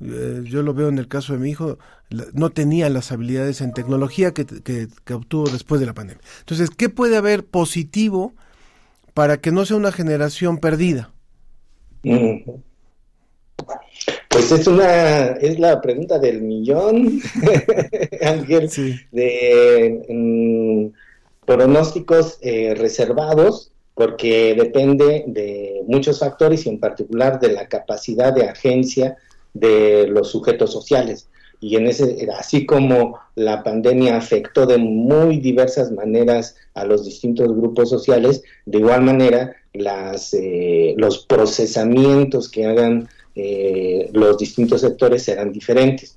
Eh, yo lo veo en el caso de mi hijo, no tenía las habilidades en tecnología que, que, obtuvo después de la pandemia. Entonces, ¿qué puede haber positivo para que no sea una generación perdida? Pues es una, es la pregunta del millón, Ángel, de mm, pronósticos eh, reservados, porque depende de muchos factores y en particular de la capacidad de agencia de los sujetos sociales. Y en ese, así como la pandemia afectó de muy diversas maneras a los distintos grupos sociales, de igual manera las, eh, los procesamientos que hagan eh, los distintos sectores serán diferentes.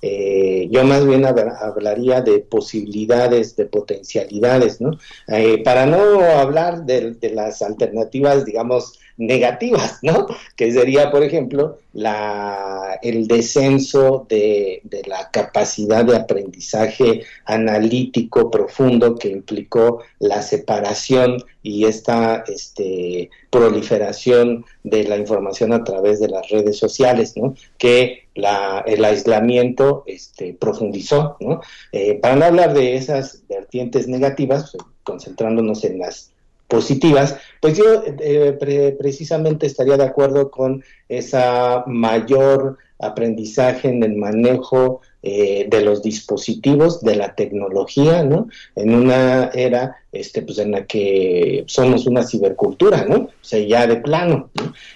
Eh, yo más bien hablaría de posibilidades, de potencialidades, ¿no? Eh, para no hablar de, las alternativas, digamos, negativas, ¿no? Que sería, por ejemplo, la, el descenso de, la capacidad de aprendizaje analítico profundo que implicó la separación y esta este, proliferación de la información a través de las redes sociales, ¿no? Que la, el aislamiento este, profundizó, ¿no? Eh, para no hablar de esas vertientes negativas, pues, concentrándonos en las positivas, pues yo eh, precisamente estaría de acuerdo con esa mayor aprendizaje en el manejo eh, de los dispositivos, de la tecnología, ¿no? En una era, este, pues en la que somos una cibercultura, ¿no? O sea, ya de plano,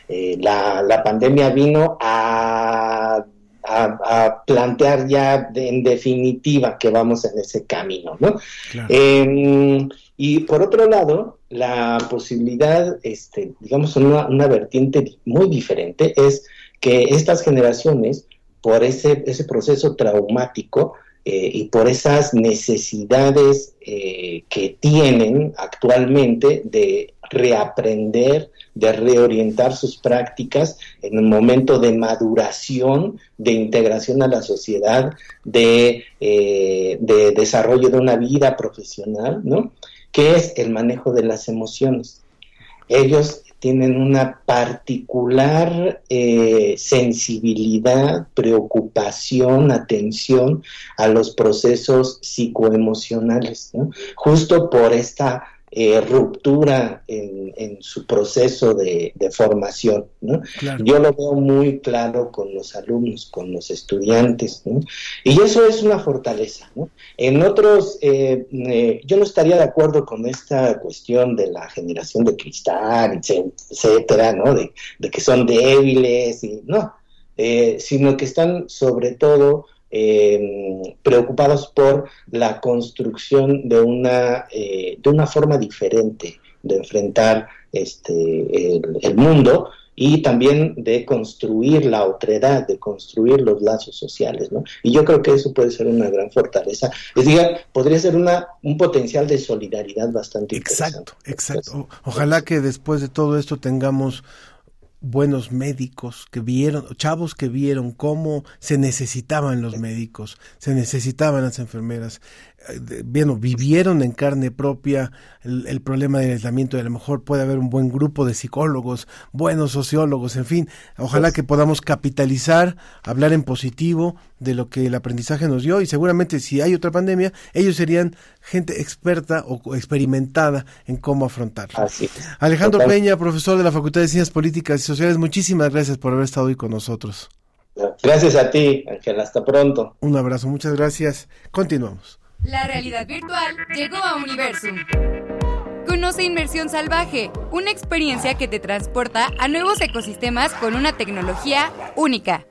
eh, la, la, pandemia vino a, a, plantear ya en definitiva que vamos en ese camino, ¿no? Em, y por otro lado, la posibilidad, este, digamos, una, una vertiente muy diferente es que estas generaciones, por ese, ese proceso traumático eh, y por esas necesidades eh, que tienen actualmente de reaprender, de reorientar sus prácticas en un momento de maduración, de integración a la sociedad, de, eh, de desarrollo de una vida profesional, ¿no? Que es el manejo de las emociones. Ellos tienen una particular eh, sensibilidad, preocupación, atención a los procesos psicoemocionales, justo por esta eh, ruptura en, su proceso de, formación. Yo lo veo muy claro con los alumnos, con los estudiantes, y eso es una fortaleza. En otros, eh, eh, yo no estaría de acuerdo con esta cuestión de la generación de cristal, etcétera, ¿no? de, de que son débiles, y no, sino que están sobre todo eh, preocupados por la construcción de una, eh, de una forma diferente de enfrentar este, el, mundo y también de construir la otredad, de construir los lazos sociales, ¿no? Y yo creo que eso puede ser una gran fortaleza. Es decir, podría ser una, un potencial de solidaridad bastante Exacto, exacto. Ojalá que después de todo esto tengamos buenos médicos que vieron, chavos que vieron cómo se necesitaban los médicos, se necesitaban las enfermeras, bueno, vivieron en carne propia el, problema del aislamiento y a lo mejor puede haber un buen grupo de psicólogos, buenos sociólogos, en fin, ojalá que podamos capitalizar, hablar en positivo de lo que el aprendizaje nos dio y seguramente si hay otra pandemia, ellos serían gente experta o experimentada en cómo afrontarla. Alejandro Peña, profesor de la Facultad de Ciencias Políticas y Sociales, muchísimas gracias por haber estado hoy con nosotros. Gracias a ti, Ángel. Hasta pronto. Un abrazo, muchas gracias. Continuamos. La realidad virtual llegó a Universum. Conoce Inmersión Salvaje, una experiencia que te transporta a nuevos ecosistemas con una tecnología única.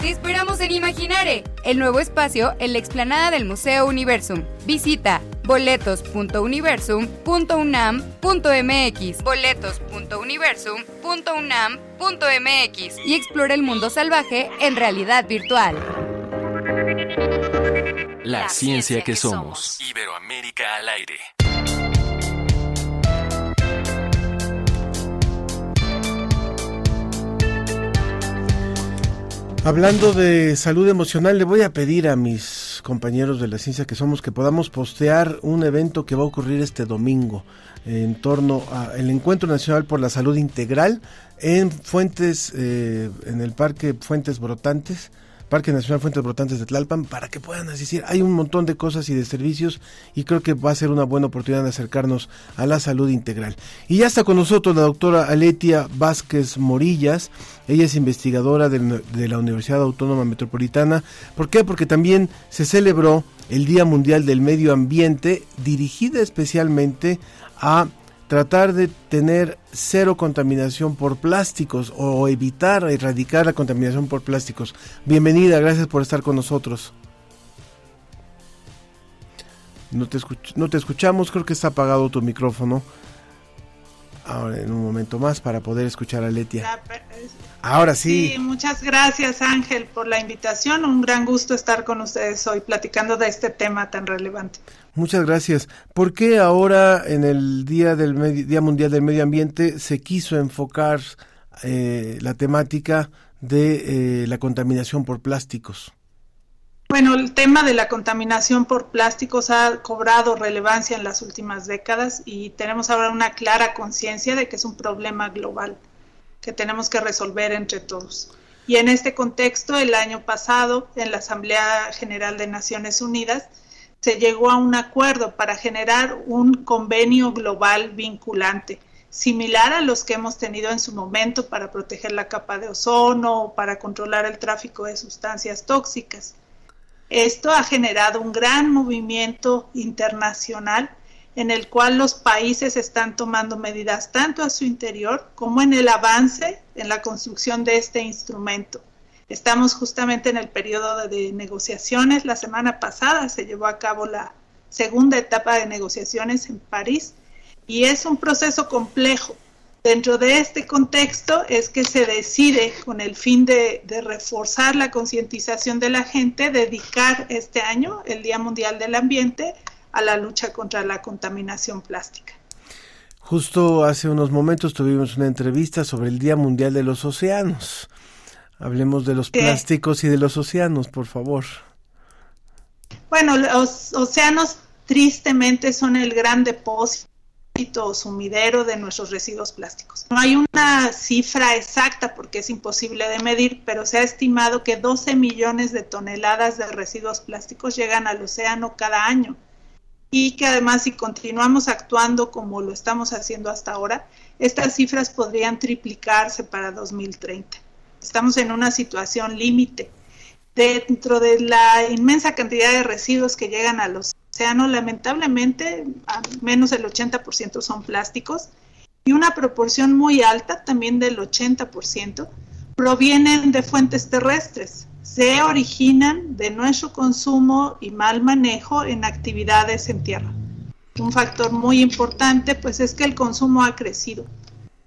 Te esperamos en Imaginare, el nuevo espacio en la explanada del Museo Universum. Visita boletos.universum.unam.mx boletos.universum.unam.mx y explora el mundo salvaje en realidad virtual. La, ciencia, que, somos. Iberoamérica al aire. Hablando de salud emocional, le voy a pedir a mis compañeros de la ciencia que somos que podamos postear un evento que va a ocurrir este domingo en torno al Encuentro Nacional por la Salud Integral en Fuentes, eh, en el Parque Fuentes Brotantes Parque Nacional Fuentes Brotantes de Tlalpan para que puedan asistir. Hay un montón de cosas y de servicios y creo que va a ser una buena oportunidad de acercarnos a la salud integral. Y ya está con nosotros la doctora Aletia Vázquez Morillas. Ella es investigadora de, de la Universidad Autónoma Metropolitana. ¿Por qué? Porque también se celebró el Día Mundial del Medio Ambiente dirigida especialmente a tratar de tener cero contaminación por plásticos o evitar, erradicar la contaminación por plásticos. Bienvenida, gracias por estar con nosotros. No te, no te escuchamos, creo que está apagado tu micrófono. ahora en un momento más para poder escuchar a Letia. Ahora sí. Sí, muchas gracias Ángel por la invitación. Un gran gusto estar con ustedes hoy platicando de este tema tan relevante. Muchas gracias. ¿Por qué ahora en el Día del Día Mundial del Medio Ambiente se quiso enfocar eh, la temática de eh, la contaminación por plásticos? Bueno, el tema de la contaminación por plásticos ha cobrado relevancia en las últimas décadas y tenemos ahora una clara conciencia de que es un problema global que tenemos que resolver entre todos. Y en este contexto, el año pasado, en la Asamblea General de Naciones Unidas, se llegó a un acuerdo para generar un convenio global vinculante, similar a los que hemos tenido en su momento para proteger la capa de ozono o para controlar el tráfico de sustancias tóxicas. Esto ha generado un gran movimiento internacional en el cual los países están tomando medidas tanto a su interior como en el avance en la construcción de este instrumento. Estamos justamente en el periodo de negociaciones. La semana pasada se llevó a cabo la segunda etapa de negociaciones en París y es un proceso complejo. Dentro de este contexto es que se decide, con el fin de, de reforzar la concientización de la gente, dedicar este año, el Día Mundial del Ambiente, a la lucha contra la contaminación plástica. Justo hace unos momentos tuvimos una entrevista sobre el Día Mundial de los Océanos. Hablemos de los plásticos y de los océanos, por favor. Bueno, los océanos tristemente son el gran depósito o sumidero de nuestros residuos plásticos. No hay una cifra exacta porque es imposible de medir, pero se ha estimado que 12 millones de toneladas de residuos plásticos llegan al océano cada año y que además si continuamos actuando como lo estamos haciendo hasta ahora, estas cifras podrían triplicarse para 2030. Estamos en una situación límite. Dentro de la inmensa cantidad de residuos que llegan al océano, lamentablemente, menos el 80% son plásticos y una proporción muy alta, también del 80%, provienen de fuentes terrestres se originan de nuestro consumo y mal manejo en actividades en tierra. Un factor muy importante pues es que el consumo ha crecido.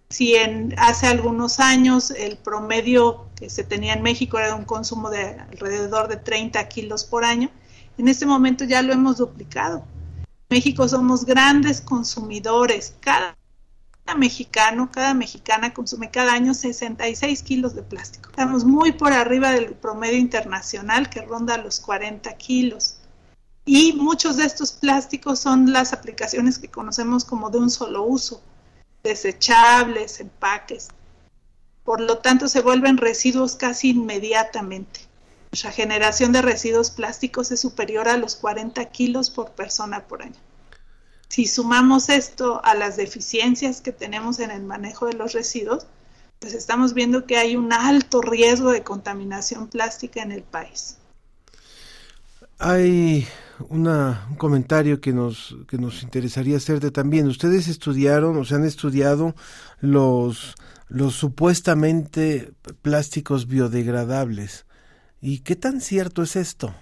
Si en hace algunos años el promedio que se tenía en México era un consumo de alrededor de 30 kilos por año, en este momento ya lo hemos duplicado. En México somos grandes consumidores. Cada mexicano, cada mexicana consume cada año 66 kilos de plástico. Estamos muy por arriba del promedio internacional que ronda los 40 kilos. Y muchos de estos plásticos son las aplicaciones que conocemos como de un solo uso, desechables, empaques. Por lo tanto, se vuelven residuos casi inmediatamente. Nuestra generación de residuos plásticos es superior a los 40 kilos por persona por año. Si sumamos esto a las deficiencias que tenemos en el manejo de los residuos, pues estamos viendo que hay un alto riesgo de contaminación plástica en el país. Hay una, un comentario que nos, que nos interesaría hacerte también. Ustedes estudiaron o se han estudiado los, los supuestamente plásticos biodegradables. ¿Y qué tan cierto es esto?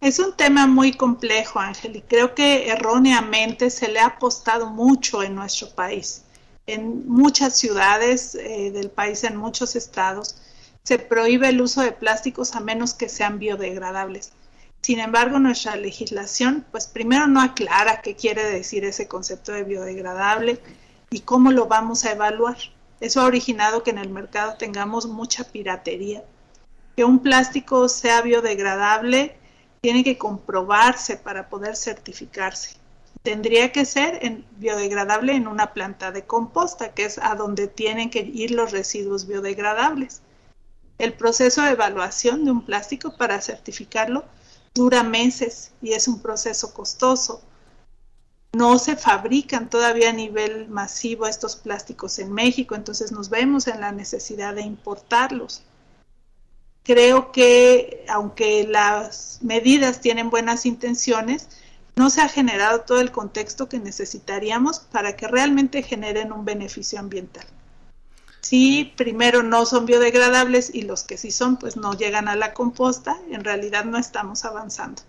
Es un tema muy complejo, Ángel, y creo que erróneamente se le ha apostado mucho en nuestro país. En muchas ciudades eh, del país, en muchos estados, se prohíbe el uso de plásticos a menos que sean biodegradables. Sin embargo, nuestra legislación, pues primero no aclara qué quiere decir ese concepto de biodegradable y cómo lo vamos a evaluar. Eso ha originado que en el mercado tengamos mucha piratería. Que un plástico sea biodegradable tiene que comprobarse para poder certificarse. Tendría que ser biodegradable en una planta de composta, que es a donde tienen que ir los residuos biodegradables. El proceso de evaluación de un plástico para certificarlo dura meses y es un proceso costoso. No se fabrican todavía a nivel masivo estos plásticos en México, entonces nos vemos en la necesidad de importarlos creo que aunque las medidas tienen buenas intenciones, no se ha generado todo el contexto que necesitaríamos para que realmente generen un beneficio ambiental. Si primero no son biodegradables y los que sí son, pues no llegan a la composta, en realidad no estamos avanzando.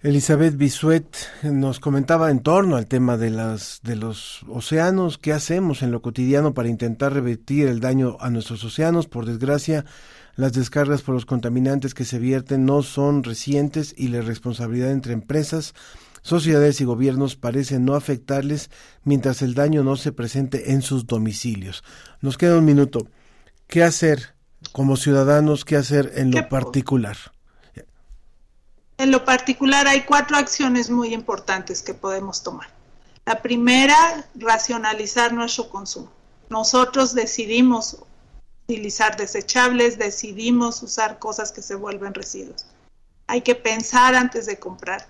Elizabeth Bisuet nos comentaba en torno al tema de, las, de los océanos, qué hacemos en lo cotidiano para intentar revertir el daño a nuestros océanos. Por desgracia, las descargas por los contaminantes que se vierten no son recientes y la responsabilidad entre empresas, sociedades y gobiernos parece no afectarles mientras el daño no se presente en sus domicilios. Nos queda un minuto. ¿Qué hacer como ciudadanos? ¿Qué hacer en lo particular? En lo particular hay cuatro acciones muy importantes que podemos tomar. La primera, racionalizar nuestro consumo. Nosotros decidimos utilizar desechables, decidimos usar cosas que se vuelven residuos. Hay que pensar antes de comprar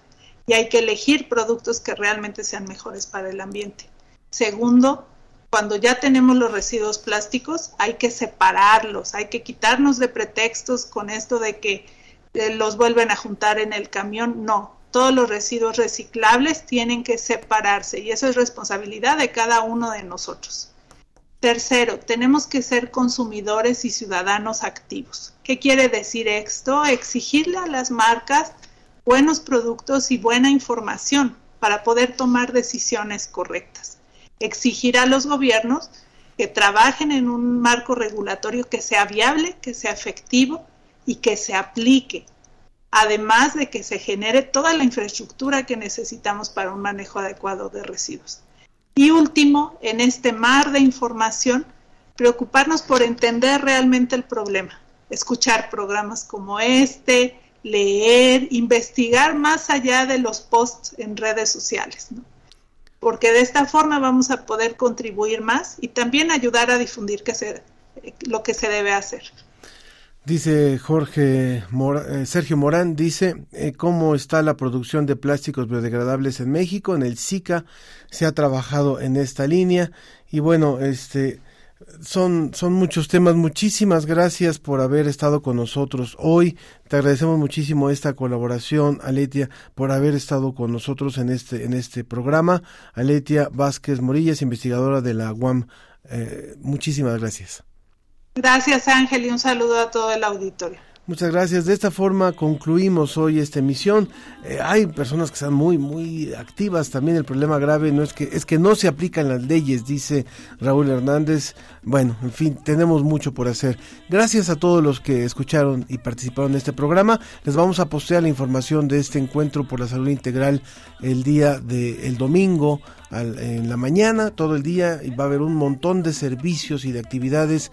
y hay que elegir productos que realmente sean mejores para el ambiente. Segundo, cuando ya tenemos los residuos plásticos, hay que separarlos, hay que quitarnos de pretextos con esto de que eh, los vuelven a juntar en el camión, no. Todos los residuos reciclables tienen que separarse y eso es responsabilidad de cada uno de nosotros. Tercero, tenemos que ser consumidores y ciudadanos activos. ¿Qué quiere decir esto? Exigirle a las marcas buenos productos y buena información para poder tomar decisiones correctas. Exigir a los gobiernos que trabajen en un marco regulatorio que sea viable, que sea efectivo y que se aplique, además de que se genere toda la infraestructura que necesitamos para un manejo adecuado de residuos. Y último, en este mar de información, preocuparnos por entender realmente el problema, escuchar programas como este, leer, investigar más allá de los posts en redes sociales, porque de esta forma vamos a poder contribuir más y también ayudar a difundir que se, lo que se debe hacer. Dice Jorge eh, Sergio Morán, dice eh, cómo está la producción de plásticos biodegradables en México. En el SICA se ha trabajado en esta línea y bueno, este son, son muchos temas. Muchísimas gracias por haber estado con nosotros hoy. Te agradecemos muchísimo esta colaboración, Aletia, por haber estado con nosotros en este, en este programa. Aletia Vázquez Morillas, investigadora de la UAM. Eh, muchísimas gracias. Gracias Ángel y un saludo a todo el auditorio. Muchas gracias. De esta forma concluimos hoy esta emisión. Eh, hay personas que están muy, muy activas. También el problema grave no es que es que no se aplican las leyes, dice Raúl Hernández. Bueno, en fin, tenemos mucho por hacer. Gracias a todos los que escucharon y participaron en este programa. Les vamos a postear la información de este encuentro por la salud integral el día de el domingo en la mañana, todo el día y va a haber un montón de servicios y de actividades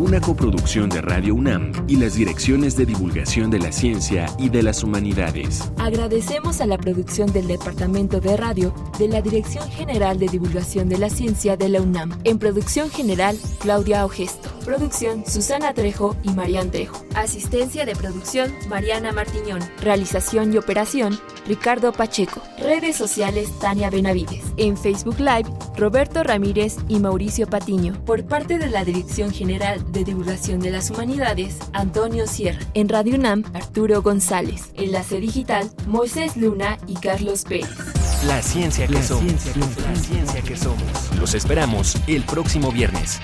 Una coproducción de Radio UNAM y las direcciones de divulgación de la ciencia y de las humanidades. Agradecemos a la producción del Departamento de Radio de la Dirección General de Divulgación de la Ciencia de la UNAM. En producción general, Claudia Ogesto. Producción, Susana Trejo y Marian Trejo. Asistencia de producción, Mariana Martiñón. Realización y operación, Ricardo Pacheco. Redes sociales, Tania Benavides. En Facebook Live, Roberto Ramírez y Mauricio Patiño. Por parte de la Dirección General de Divulgación de las Humanidades, Antonio Sierra. En Radio UNAM, Arturo González. Enlace Digital, Moisés Luna y Carlos Pérez. La ciencia que somos. la ciencia que somos. Los esperamos el próximo viernes.